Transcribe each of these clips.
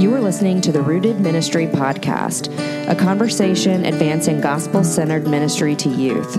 You are listening to the Rooted Ministry Podcast, a conversation advancing gospel centered ministry to youth.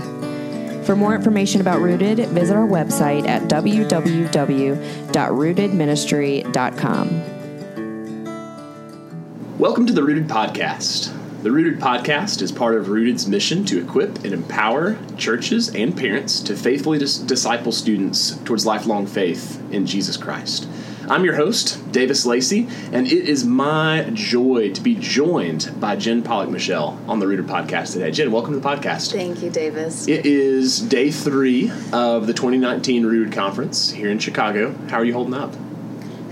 For more information about Rooted, visit our website at www.rootedministry.com. Welcome to the Rooted Podcast. The Rooted Podcast is part of Rooted's mission to equip and empower churches and parents to faithfully dis- disciple students towards lifelong faith in Jesus Christ. I'm your host, Davis Lacey, and it is my joy to be joined by Jen Pollock Michel on the Rooted Podcast today. Jen, welcome to the podcast. Thank you, Davis. It is day three of the 2019 Rooted Conference here in Chicago. How are you holding up?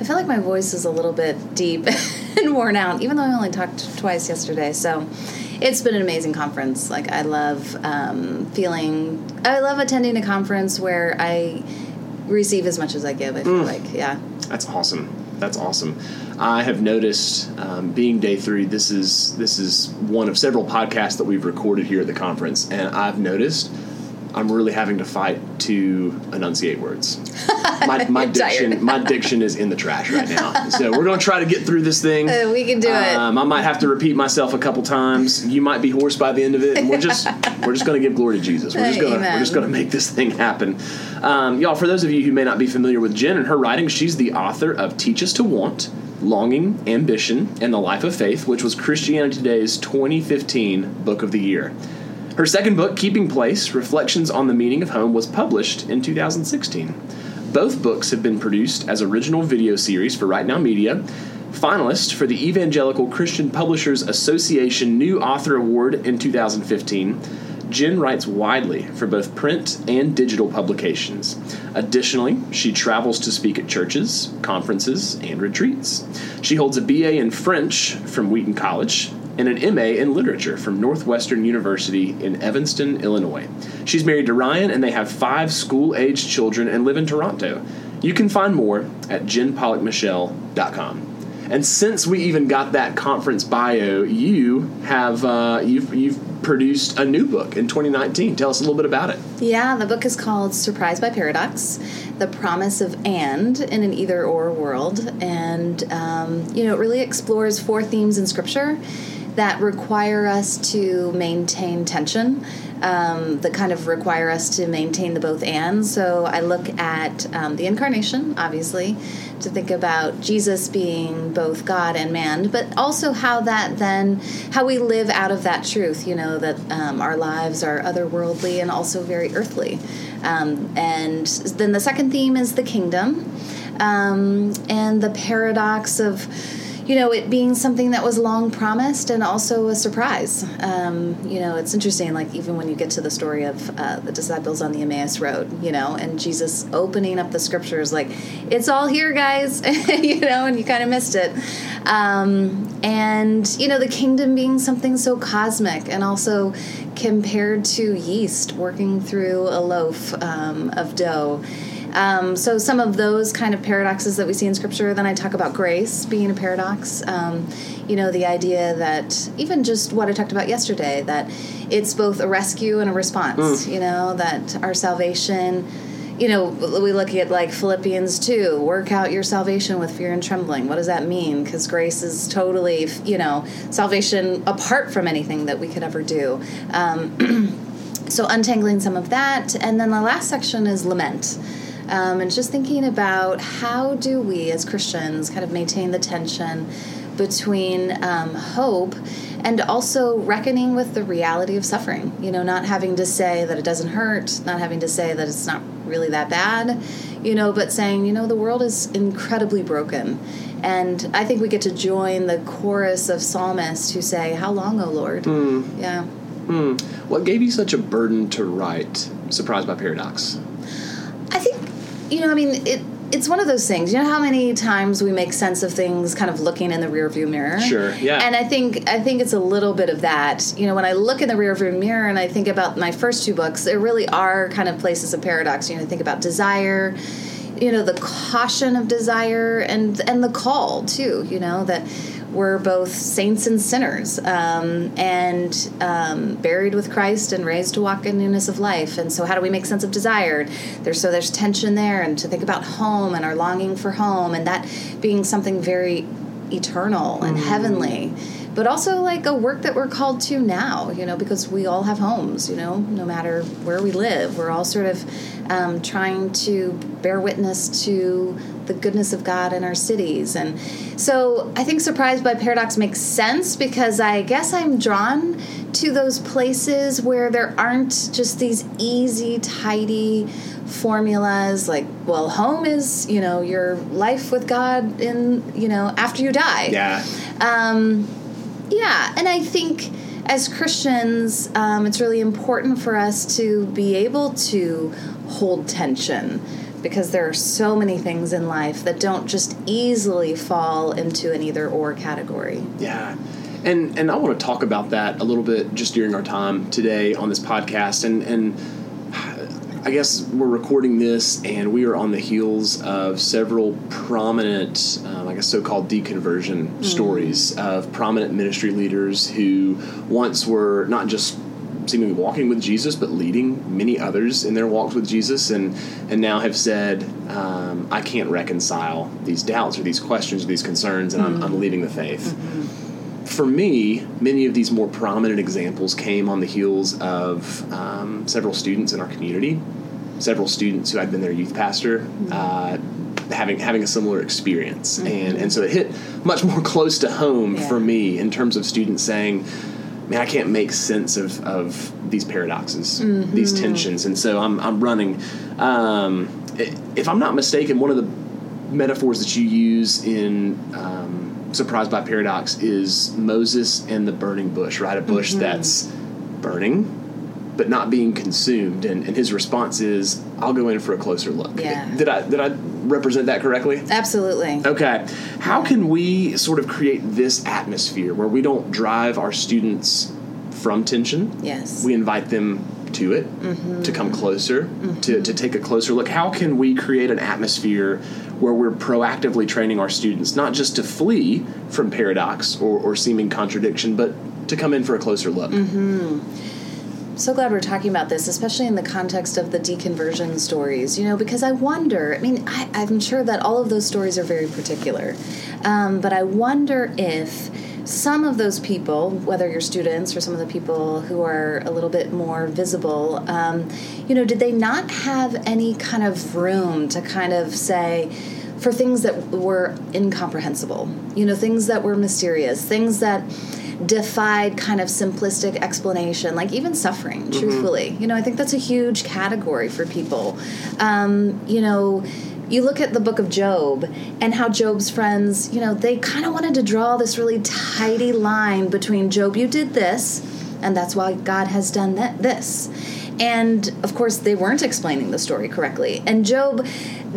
I feel like my voice is a little bit deep and worn out, even though I only talked twice yesterday. So it's been an amazing conference. Like, I love um, feeling, I love attending a conference where I receive as much as I give, I feel mm. like. Yeah. That's awesome. That's awesome. I have noticed, um, being day three, this is this is one of several podcasts that we've recorded here at the conference, and I've noticed I'm really having to fight to enunciate words. My, my diction, my diction is in the trash right now. So we're going to try to get through this thing. Uh, we can do um, it. I might have to repeat myself a couple times. You might be hoarse by the end of it, and we're just we're just going to give glory to Jesus. We're just going to we're just to make this thing happen. Um, y'all, for those of you who may not be familiar with Jen and her writing, she's the author of Teach Us to Want. Longing, Ambition, and the Life of Faith, which was Christianity Today's 2015 Book of the Year. Her second book, Keeping Place Reflections on the Meaning of Home, was published in 2016. Both books have been produced as original video series for Right Now Media, finalist for the Evangelical Christian Publishers Association New Author Award in 2015. Jen writes widely for both print and digital publications. Additionally, she travels to speak at churches, conferences, and retreats. She holds a BA in French from Wheaton College and an MA in Literature from Northwestern University in Evanston, Illinois. She's married to Ryan, and they have five school aged children and live in Toronto. You can find more at jenpollockmichel.com. And since we even got that conference bio, you have uh, you've you've produced a new book in 2019. Tell us a little bit about it. Yeah, the book is called Surprised by Paradox: The Promise of And in an Either Or World, and um, you know it really explores four themes in Scripture that require us to maintain tension, um, that kind of require us to maintain the both and. So I look at um, the incarnation, obviously, to think about Jesus being both God and man, but also how that then, how we live out of that truth, you know, that um, our lives are otherworldly and also very earthly. Um, and then the second theme is the kingdom um, and the paradox of, you know, it being something that was long promised and also a surprise. Um, you know, it's interesting, like, even when you get to the story of uh, the disciples on the Emmaus Road, you know, and Jesus opening up the scriptures, like, it's all here, guys, you know, and you kind of missed it. Um, and, you know, the kingdom being something so cosmic and also compared to yeast working through a loaf um, of dough um, so some of those kind of paradoxes that we see in Scripture. Then I talk about grace being a paradox. Um, you know, the idea that even just what I talked about yesterday, that it's both a rescue and a response. Mm. You know, that our salvation you know, we look at like Philippians 2, work out your salvation with fear and trembling. What does that mean? Because grace is totally, you know, salvation apart from anything that we could ever do. Um, so, untangling some of that. And then the last section is lament um, and just thinking about how do we as Christians kind of maintain the tension between um, hope and also reckoning with the reality of suffering. You know, not having to say that it doesn't hurt, not having to say that it's not really that bad, you know, but saying, you know, the world is incredibly broken. And I think we get to join the chorus of psalmists who say, How long, O Lord? Mm. Yeah. Mm. What gave you such a burden to write Surprised by Paradox? I think you know, I mean, it it's one of those things. You know how many times we make sense of things kind of looking in the rearview mirror? Sure. Yeah. And I think I think it's a little bit of that. You know, when I look in the rearview mirror and I think about my first two books, there really are kind of places of paradox. You know, think about desire, you know, the caution of desire and and the call too, you know, that we're both saints and sinners um, and um, buried with Christ and raised to walk in newness of life. And so, how do we make sense of desire? There's so there's tension there, and to think about home and our longing for home, and that being something very eternal and mm. heavenly but also like a work that we're called to now, you know, because we all have homes, you know, no matter where we live. We're all sort of um, trying to bear witness to the goodness of God in our cities. And so I think Surprised by Paradox makes sense because I guess I'm drawn to those places where there aren't just these easy, tidy formulas like well home is you know your life with god in you know after you die yeah um yeah, and I think as Christians, um, it's really important for us to be able to hold tension because there are so many things in life that don't just easily fall into an either or category. Yeah. And and I want to talk about that a little bit just during our time today on this podcast and and I guess we're recording this, and we are on the heels of several prominent, um, I guess, so-called deconversion mm. stories of prominent ministry leaders who once were not just seemingly walking with Jesus, but leading many others in their walks with Jesus, and and now have said, um, I can't reconcile these doubts or these questions or these concerns, and mm. I'm, I'm, leaving the faith. Mm-hmm. For me, many of these more prominent examples came on the heels of um, several students in our community several students who had been their youth pastor mm-hmm. uh, having having a similar experience, mm-hmm. and and so it hit much more close to home yeah. for me in terms of students saying. Man, I can't make sense of, of these paradoxes, mm-hmm. these tensions, and so I'm, I'm running. Um, if I'm not mistaken, one of the metaphors that you use in um, Surprised by Paradox is Moses and the burning bush, right? A bush mm-hmm. that's burning, but not being consumed. And, and his response is, "I'll go in for a closer look." Yeah. Did I did I represent that correctly? Absolutely. Okay. How can we sort of create this atmosphere where we don't drive our students from tension? Yes. We invite them to it, mm-hmm. to come closer, mm-hmm. to, to take a closer look. How can we create an atmosphere where we're proactively training our students not just to flee from paradox or, or seeming contradiction, but to come in for a closer look? Mm-hmm so glad we're talking about this, especially in the context of the deconversion stories, you know, because I wonder, I mean, I, am sure that all of those stories are very particular, um, but I wonder if some of those people, whether you're students or some of the people who are a little bit more visible, um, you know, did they not have any kind of room to kind of say, for things that were incomprehensible, you know, things that were mysterious, things that defied kind of simplistic explanation, like even suffering, mm-hmm. truthfully. You know, I think that's a huge category for people. Um, you know, you look at the book of Job and how Job's friends, you know, they kind of wanted to draw this really tidy line between Job, you did this, and that's why God has done that, this. And of course, they weren't explaining the story correctly. And Job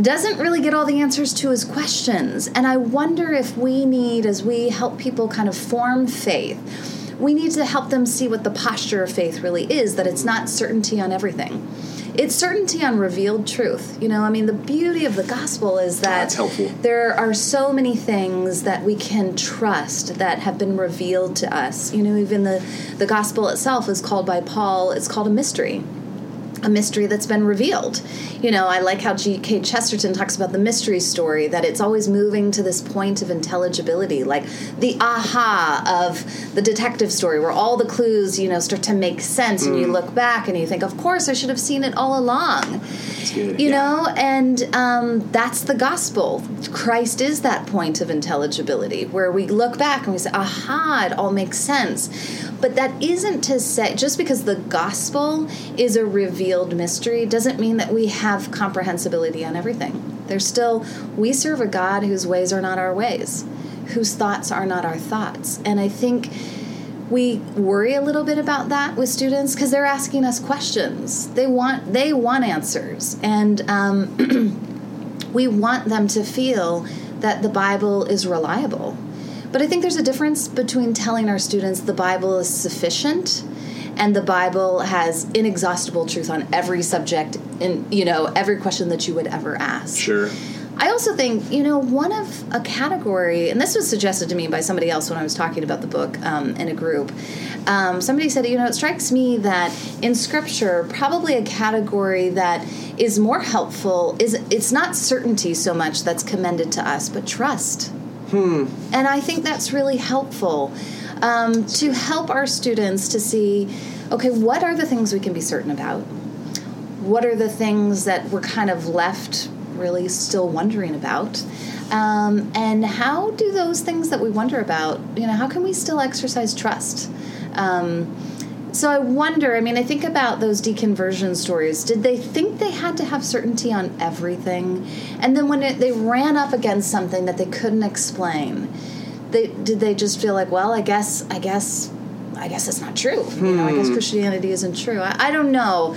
doesn't really get all the answers to his questions. And I wonder if we need, as we help people kind of form faith, we need to help them see what the posture of faith really is that it's not certainty on everything. It's certainty on revealed truth. You know, I mean, the beauty of the gospel is ah, that there are so many things that we can trust that have been revealed to us. You know, even the, the gospel itself is called by Paul, it's called a mystery a mystery that's been revealed. You know, I like how G.K. Chesterton talks about the mystery story, that it's always moving to this point of intelligibility, like the aha of the detective story, where all the clues, you know, start to make sense, mm. and you hmm. look back and you think, of course, I should have seen it all along. You yeah. know, and um, that's the gospel. Christ is that point of intelligibility, where we look back and we say, aha, it all makes sense. But that isn't to say, just because the gospel is a revealed mystery, doesn't mean that we have comprehensibility on everything. There's still, we serve a God whose ways are not our ways, whose thoughts are not our thoughts. And I think we worry a little bit about that with students because they're asking us questions. They want they want answers, and um, we want them to feel that the Bible is reliable but I think there's a difference between telling our students the Bible is sufficient and the Bible has inexhaustible truth on every subject and you know every question that you would ever ask. Sure. I also think, you know, one of a category, and this was suggested to me by somebody else when I was talking about the book um, in a group. Um, somebody said, you know, it strikes me that in Scripture, probably a category that is more helpful is it's not certainty so much that's commended to us, but trust Hmm. And I think that's really helpful um, to help our students to see okay, what are the things we can be certain about? What are the things that we're kind of left really still wondering about? Um, and how do those things that we wonder about, you know, how can we still exercise trust? Um, so I wonder, I mean, I think about those deconversion stories. Did they think they had to have certainty on everything? And then when it, they ran up against something that they couldn't explain, they, did they just feel like, well, I guess, I guess, I guess it's not true. You know, I guess hmm. Christianity isn't true. I, I don't know.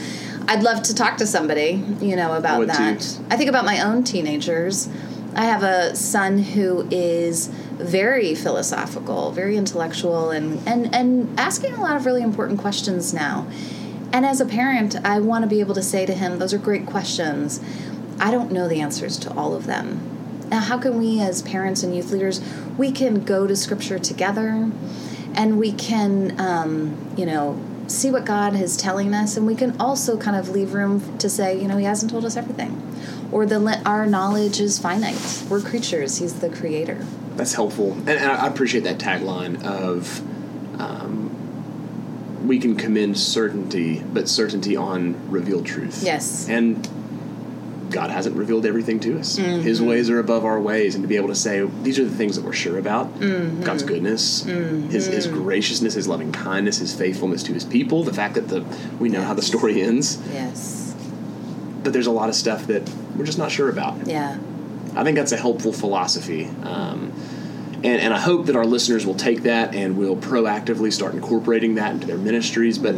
I'd love to talk to somebody, you know, about that. too. I think about my own teenagers. I have a son who is very philosophical, very intellectual, and, and, and asking a lot of really important questions now. And as a parent, I want to be able to say to him, Those are great questions. I don't know the answers to all of them. Now, how can we, as parents and youth leaders, we can go to Scripture together, and we can, um, you know, see what God is telling us, and we can also kind of leave room to say, you know, He hasn't told us everything, or the our knowledge is finite. We're creatures; He's the Creator. That's helpful, and, and I appreciate that tagline of um, we can commend certainty, but certainty on revealed truth. Yes. and God hasn't revealed everything to us. Mm-hmm. His ways are above our ways, and to be able to say these are the things that we're sure about: Mm-hmm. God's goodness, His, His graciousness, His loving kindness, His faithfulness to His people. The fact that the we know how the story ends, Yes. but there's a lot of stuff that we're just not sure about. Yeah. I think that's a helpful philosophy. Um, and, and I hope that our listeners will take that and will proactively start incorporating that into their ministries. But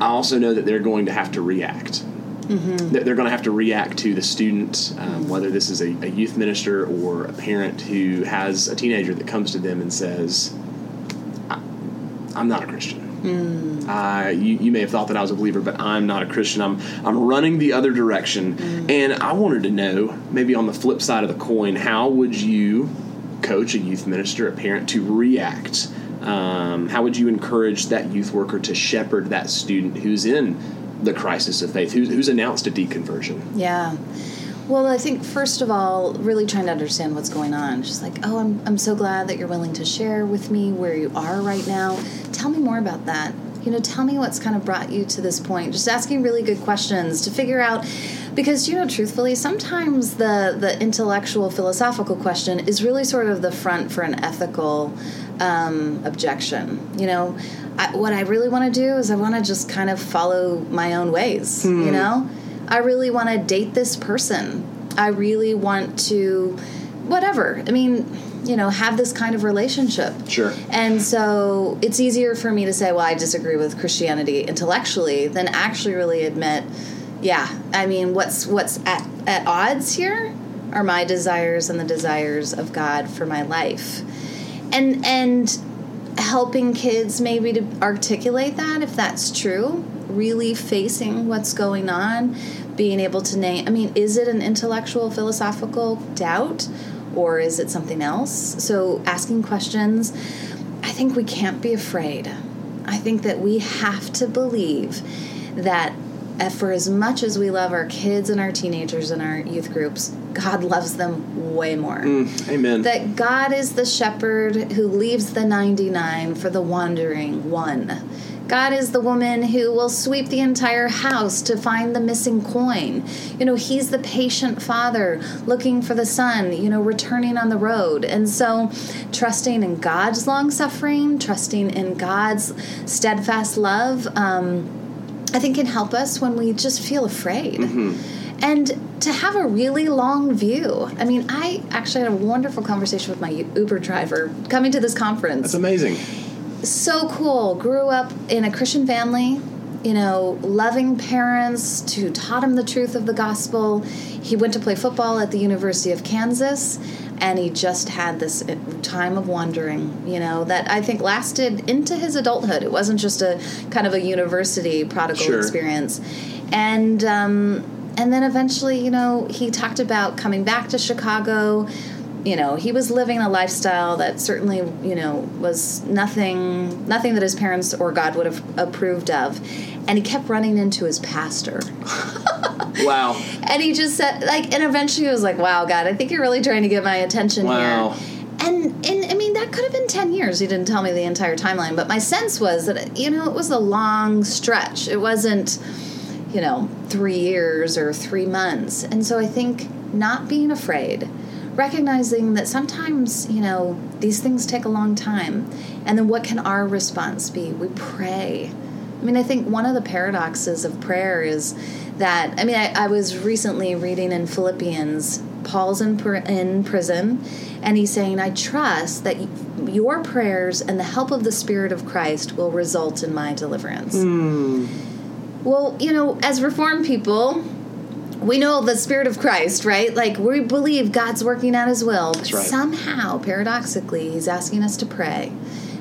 I also know that they're going to have to react. That They're going to have to react to the student, um, whether this is a, a youth minister or a parent who has a teenager that comes to them and says, "I- I'm not a Christian. Uh, you, you may have thought that I was a believer, but I'm not a Christian. I'm I'm running the other direction, and I wanted to know, maybe on the flip side of the coin, how would you coach a youth minister, a parent, to react? Um, how would you encourage that youth worker to shepherd that student who's in the crisis of faith, who's, who's announced a deconversion? Yeah. Well, I think first of all, really trying to understand what's going on. Just like, oh, I'm, I'm so glad that you're willing to share with me where you are right now. Tell me more about that. You know, tell me what's kind of brought you to this point. Just asking really good questions to figure out, because you know, truthfully, sometimes the the intellectual philosophical question is really sort of the front for an ethical um, objection. You know, I, what I really want to do is I want to just kind of follow my own ways. You know. I really want to date this person. I really want to, whatever. I mean, you know, have this kind of relationship. Sure. And so it's easier for me to say, well, I disagree with Christianity intellectually than actually really admit, yeah, I mean, what's what's at, at odds here are my desires and the desires of God for my life. And and helping kids maybe to articulate that if that's true, really facing what's going on, being able to name I mean, is it an intellectual philosophical doubt or is it something else? So asking questions, I think we can't be afraid. I think that we have to believe that for as much as we love our kids and our teenagers and our youth groups, God loves them way more mm, Amen. that God is the shepherd who leaves the 99 for the wandering one. God is the woman who will sweep the entire house to find the missing coin. You know, He's the patient father looking for the son, you know, returning on the road. And so, trusting in God's long suffering, trusting in God's steadfast love, um, I think can help us when we just feel afraid. And to have a really long view. I mean, I actually had a wonderful conversation with my Uber driver coming to this conference That's amazing. So cool. Grew up in a Christian family, you know, loving parents who taught him the truth of the gospel. He went to play football at the University of Kansas, and he just had this time of wandering, you know, that I think lasted into his adulthood. It wasn't just a kind of a university prodigal Sure. experience. And, um, and then eventually, you know, he talked about coming back to Chicago. You know, he was living a lifestyle that certainly, you know, was nothing nothing that his parents or God would have approved of. And he kept running into his pastor. Wow. And he just said like and eventually he was like, Wow, God, I think you're really trying to get my attention Wow. here. And and I mean that could have been ten years. He didn't tell me the entire timeline, but my sense was that you know it was a long stretch. It wasn't you know three years or three months. And so I think not being afraid, recognizing that sometimes you know these things take a long time, and then what can our response be? We pray. I mean, I think one of the paradoxes of prayer is that I mean, I, I was recently reading in Philippians. Paul's in, pr- in prison, and he's saying, I trust that your prayers and the help of the Spirit of Christ will result in my deliverance. Mm. Well, you know, as Reformed people, we know the Spirit of Christ, right? Like, we believe God's working out His will. But right. somehow, paradoxically, He's asking us to pray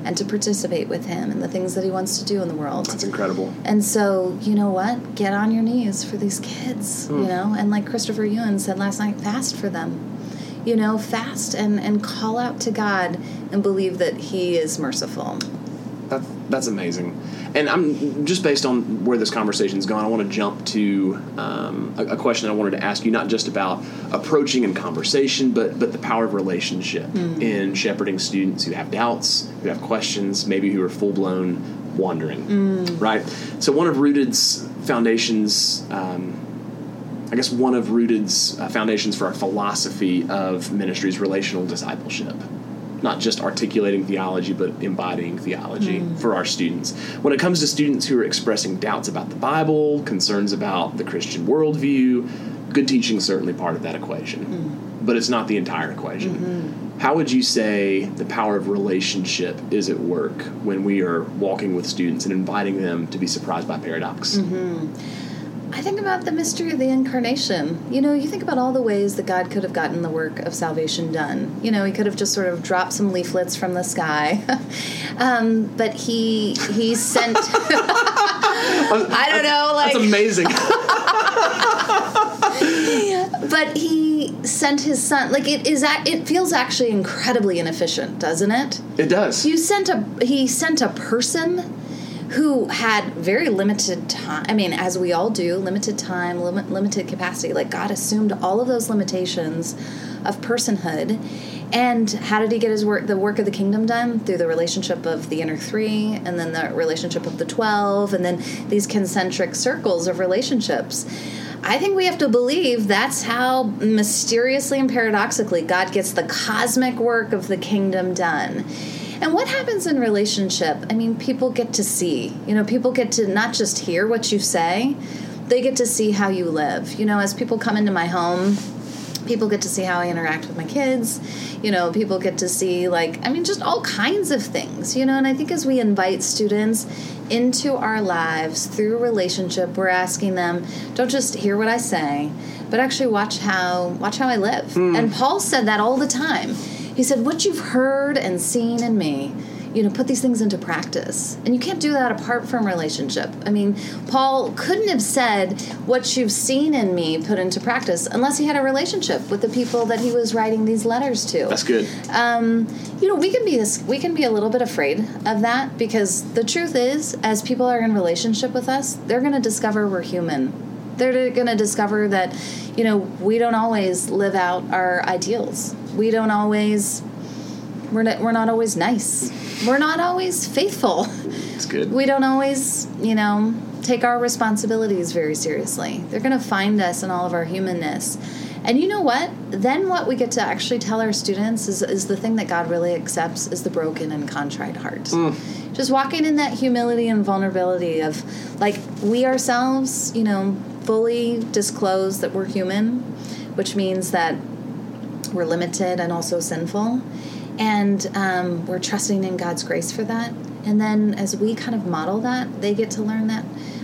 and to participate with Him and the things that He wants to do in the world. That's incredible. And so, you know what? Get on your knees for these kids, Hmm. you know? And like Christopher Yuan said last night, fast for them. You know, fast and, and call out to God and believe that He is merciful. That, that's amazing. And I'm just based on where this conversation's gone. I want to jump to um, a, a question I wanted to ask you, not just about approaching and conversation, but but the power of relationship in shepherding students who have doubts, who have questions, maybe who are full blown wandering. Right. So one of Rooted's foundations. Um, I guess one of Rooted's uh, foundations for our philosophy of ministry is relational discipleship. Not just articulating theology, but embodying theology hmm. for our students. When it comes to students who are expressing doubts about the Bible, concerns about the Christian worldview, good teaching is certainly part of that equation. Hmm. But it's not the entire equation. Mm-hmm. How would you say the power of relationship is at work when we are walking with students and inviting them to be surprised by paradox? Mm-hmm. I think about the mystery of the incarnation. You know, you think about all the ways that God could have gotten the work of salvation done. You know, he could have just sort of dropped some leaflets from the sky, um, but he he sent. I don't know, like That's amazing. but he sent his son. Like it is, ac- it feels actually incredibly inefficient, doesn't it? it does. You sent a he sent a person who had very limited time. I mean, as we all do, limited time, limit, limited capacity. Like God assumed all of those limitations of personhood. And how did he get his work, the work of the kingdom done? Through the relationship of the inner three, and then the relationship of the twelve, and then these concentric circles of relationships. I think we have to believe that's how mysteriously and paradoxically God gets the cosmic work of the kingdom done. And what happens in relationship? I mean, people get to see. You know, people get to not just hear what you say, they get to see how you live. You know, as people come into my home, people get to see how I interact with my kids. You know, people get to see, like, I mean, just all kinds of things, you know. And I think as we invite students into our lives through relationship, we're asking them, don't just hear what I say, but actually watch how watch how I live. Hmm. And Paul said that all the time. He said, What you've heard and seen in me, you know, put these things into practice. And you can't do that apart from relationship. I mean, Paul couldn't have said, What you've seen in me, put into practice, unless he had a relationship with the people that he was writing these letters to. That's good. Um, you know, we can be this, we can be a little bit afraid of that because the truth is, as people are in relationship with us, they're going to discover we're human. They're going to discover that, you know, we don't always live out our ideals. We don't always, we're not, we're not always nice. We're not always faithful. It's good. We don't always, you know, take our responsibilities very seriously. They're going to find us in all of our humanness. And you know what? Then what we get to actually tell our students is, is the thing that God really accepts is the broken and contrite heart. Mm. Just walking in that humility and vulnerability of like we ourselves, you know, fully disclose that we're human, which means that we're limited and also sinful. And um, we're trusting in God's grace for that. And then as we kind of model that, they get to learn that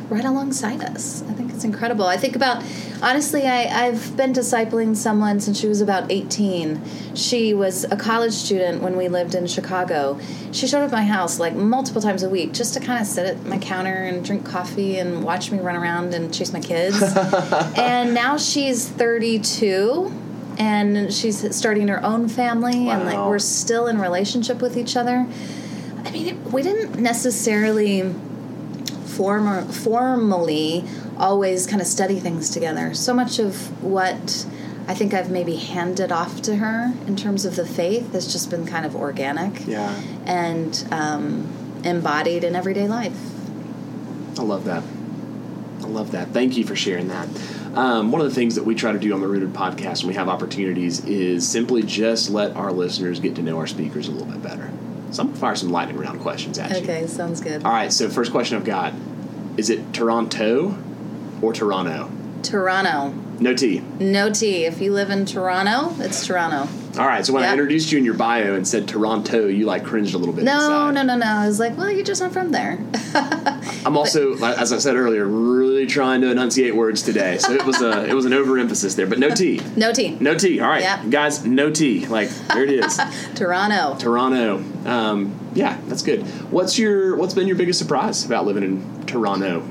right alongside us. I think it's incredible. I think about, honestly, I, I've been discipling someone since she was about 18. She was a college student when we lived in Chicago. She showed up at my house like multiple times a week just to kind of sit at my counter and drink coffee and watch me run around and chase my kids. and now she's 32 and she's starting her own family and like we're still in relationship with each other i mean it, we didn't necessarily form formally always kind of study things together so much of what I think I've maybe handed off to her in terms of the faith. has just been kind of organic Yeah. and um, embodied in everyday life. I love that. I love that. Thank you for sharing that. Um, one of the things that we try to do on the Rooted podcast when we have opportunities is simply just let our listeners get to know our speakers a little bit better. So I'm going to fire some lightning round questions at you. Okay, sounds good. All right, so first question I've got is it Toronto or Toronto? Toronto. No T. No T. If you live in Toronto, it's Toronto. All right, so when I introduced you in your bio and said Toronto, you like cringed a little bit. No, inside. no, no, no. I was like, well, you're just not from there. I'm also, like- as I said earlier, really trying to enunciate words today. So it was a, it was an overemphasis there, but no T. No T. No T. All right, guys, no T. Like there it is. Toronto. Toronto. Um, yeah, that's good. What's your What's been your biggest surprise about living in Toronto?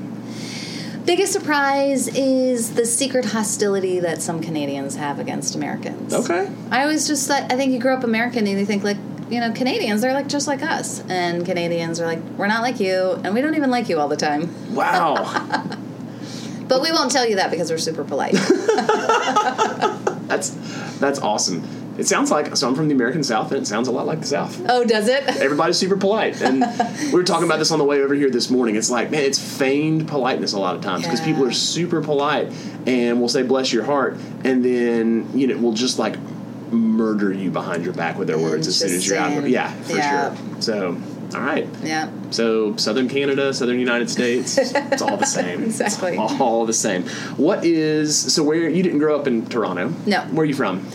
Biggest surprise is the secret hostility that some Canadians have against Americans. Okay. I always just thought, I think you grow up American and you think like, you know, Canadians are like just like us, and Canadians are like, we're not like you, and we don't even like you all the time. Wow, But we won't tell you that because we're super polite. that's that's awesome. It sounds like so. I'm from the American South, and it sounds a lot like the South. oh, does it? Everybody's super polite, and we were talking about this on the way over here this morning. It's like, man, it's feigned politeness a lot of times because Yeah. people are super polite and will say "bless your heart," and then you know will just like murder you behind your back with their words as soon as you're out. Of, yeah, for Yeah. sure. So, all right. Yeah. So Southern Canada, Southern United States, it's all the same. Exactly. It's all the same. What is so? Where you didn't grow up in Toronto? No. Where are you from?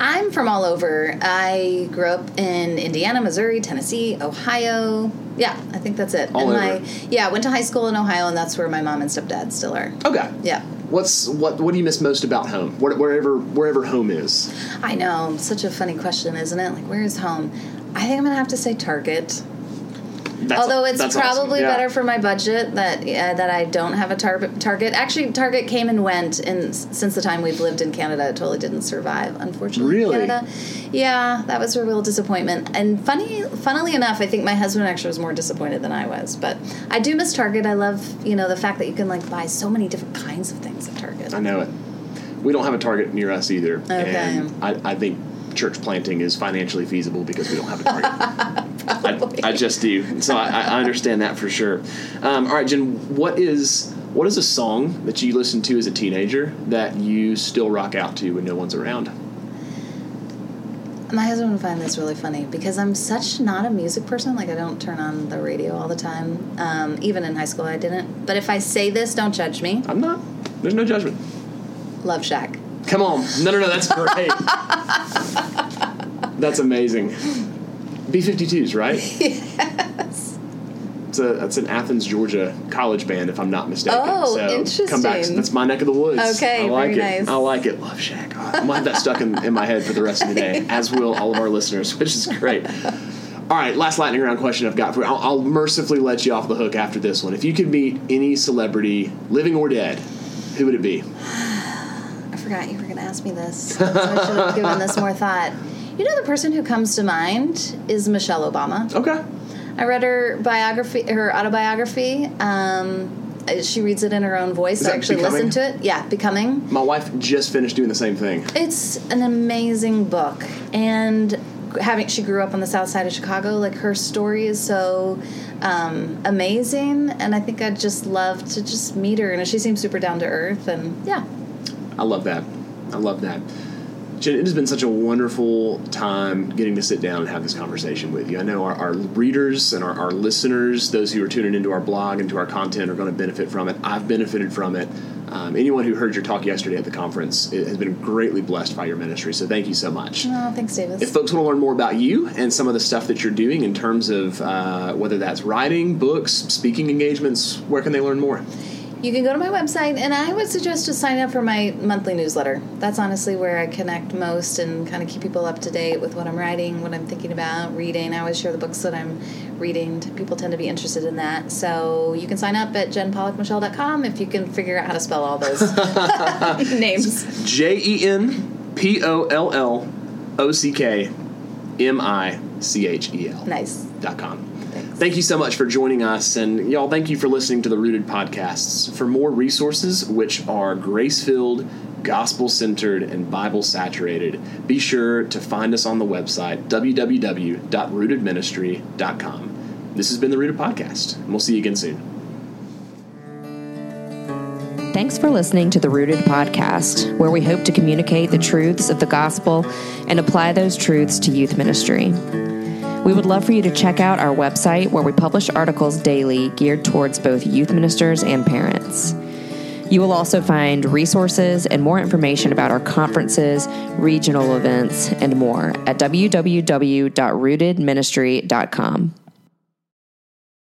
I'm from all over. I grew up in Indiana, Missouri, Tennessee, Ohio. Yeah, I think that's it. All and over. my yeah, I went to high school in Ohio, and that's where my mom and stepdad still are. Okay. Yeah, What's what? What do you miss most about home? Where, wherever wherever home is. I know. Such a funny question, isn't it? Like, where is home? I think I'm gonna have to say Target. That's, Although it's that's awesome. probably Yeah. better for my budget that yeah, that I don't have a tar- Target. Actually, Target came and went, and since the time we've lived in Canada, it totally didn't survive. Unfortunately, Really? Canada. Yeah, that was a real disappointment. And funny, funnily enough, I think my husband actually was more disappointed than I was. But I do miss Target. I love you know the fact that you can like buy so many different kinds of things at Target. I know it. We don't have a Target near us either, Okay. and I, I think church planting is financially feasible because we don't have a Target. I, I just do, so I, I understand that for sure. Um, all right, Jen, what is what is a song that you listened to as a teenager that you still rock out to when no one's around? My husband would find this really funny because I'm such not a music person. Like I don't turn on the radio all the time. Um, even in high school, I didn't. But if I say this, don't judge me. I'm not. There's no judgment. Love Shack. Come on. No, no, no. That's great. that's amazing. B52s, right? Yes. It's a that's an Athens, Georgia college band, if I'm not mistaken. Oh, so Come back. That's my neck of the woods. Okay, I like very it. nice. I like it. Love Shack. Oh, I'm gonna have that stuck in, in my head for the rest of the day, as will all of our listeners, which is great. All right, last lightning round question I've got for you. I'll, I'll mercifully let you off the hook after this one. If you could meet any celebrity, living or dead, who would it be? I forgot you were going to ask me this. So I should have given this more thought. You know, the person who comes to mind is Michelle Obama. Okay. I read her biography, her autobiography. Um, she reads it in her own voice. I actually Becoming? listened to it. Yeah, Becoming. My wife just finished doing the same thing. It's an amazing book, and having she grew up on the south side of Chicago, like her story is so um, amazing, and I think I'd just love to just meet her. And she seems super down to earth, and yeah, I love that. I love that. Jen, it has been such a wonderful time getting to sit down and have this conversation with you. I know our, our readers and our, our listeners, those who are tuning into our blog and to our content, are going to benefit from it. I've benefited from it. Um, anyone who heard your talk yesterday at the conference it has been greatly blessed by your ministry. So thank you so much. oh, thanks, Davis. If folks want to learn more about you and some of the stuff that you're doing in terms of uh, whether that's writing, books, speaking engagements, where can they learn more? You can go to my website, and I would suggest just sign up for my monthly newsletter. That's honestly where I connect most and kind of keep people up to date with what I'm writing, what I'm thinking about, reading. I always share the books that I'm reading. People tend to be interested in that. So you can sign up at jenpollockmichel.com if you can figure out how to spell all those names. J E N P O L L O C K M I C H E L Nice. dot com. Thanks. Thank you so much for joining us, and y'all, thank you for listening to the Rooted podcasts. For more resources, which are grace filled, gospel centered, and Bible saturated. Be sure to find us on the website, www.rootedministry.com. This has been the Rooted Podcast, and we'll see you again soon. Thanks for listening to the Rooted Podcast, where we hope to communicate the truths of the gospel and apply those truths to youth ministry. We would love for you to check out our website where we publish articles daily geared towards both youth ministers and parents. You will also find resources and more information about our conferences, regional events, and more at www.rootedministry.com.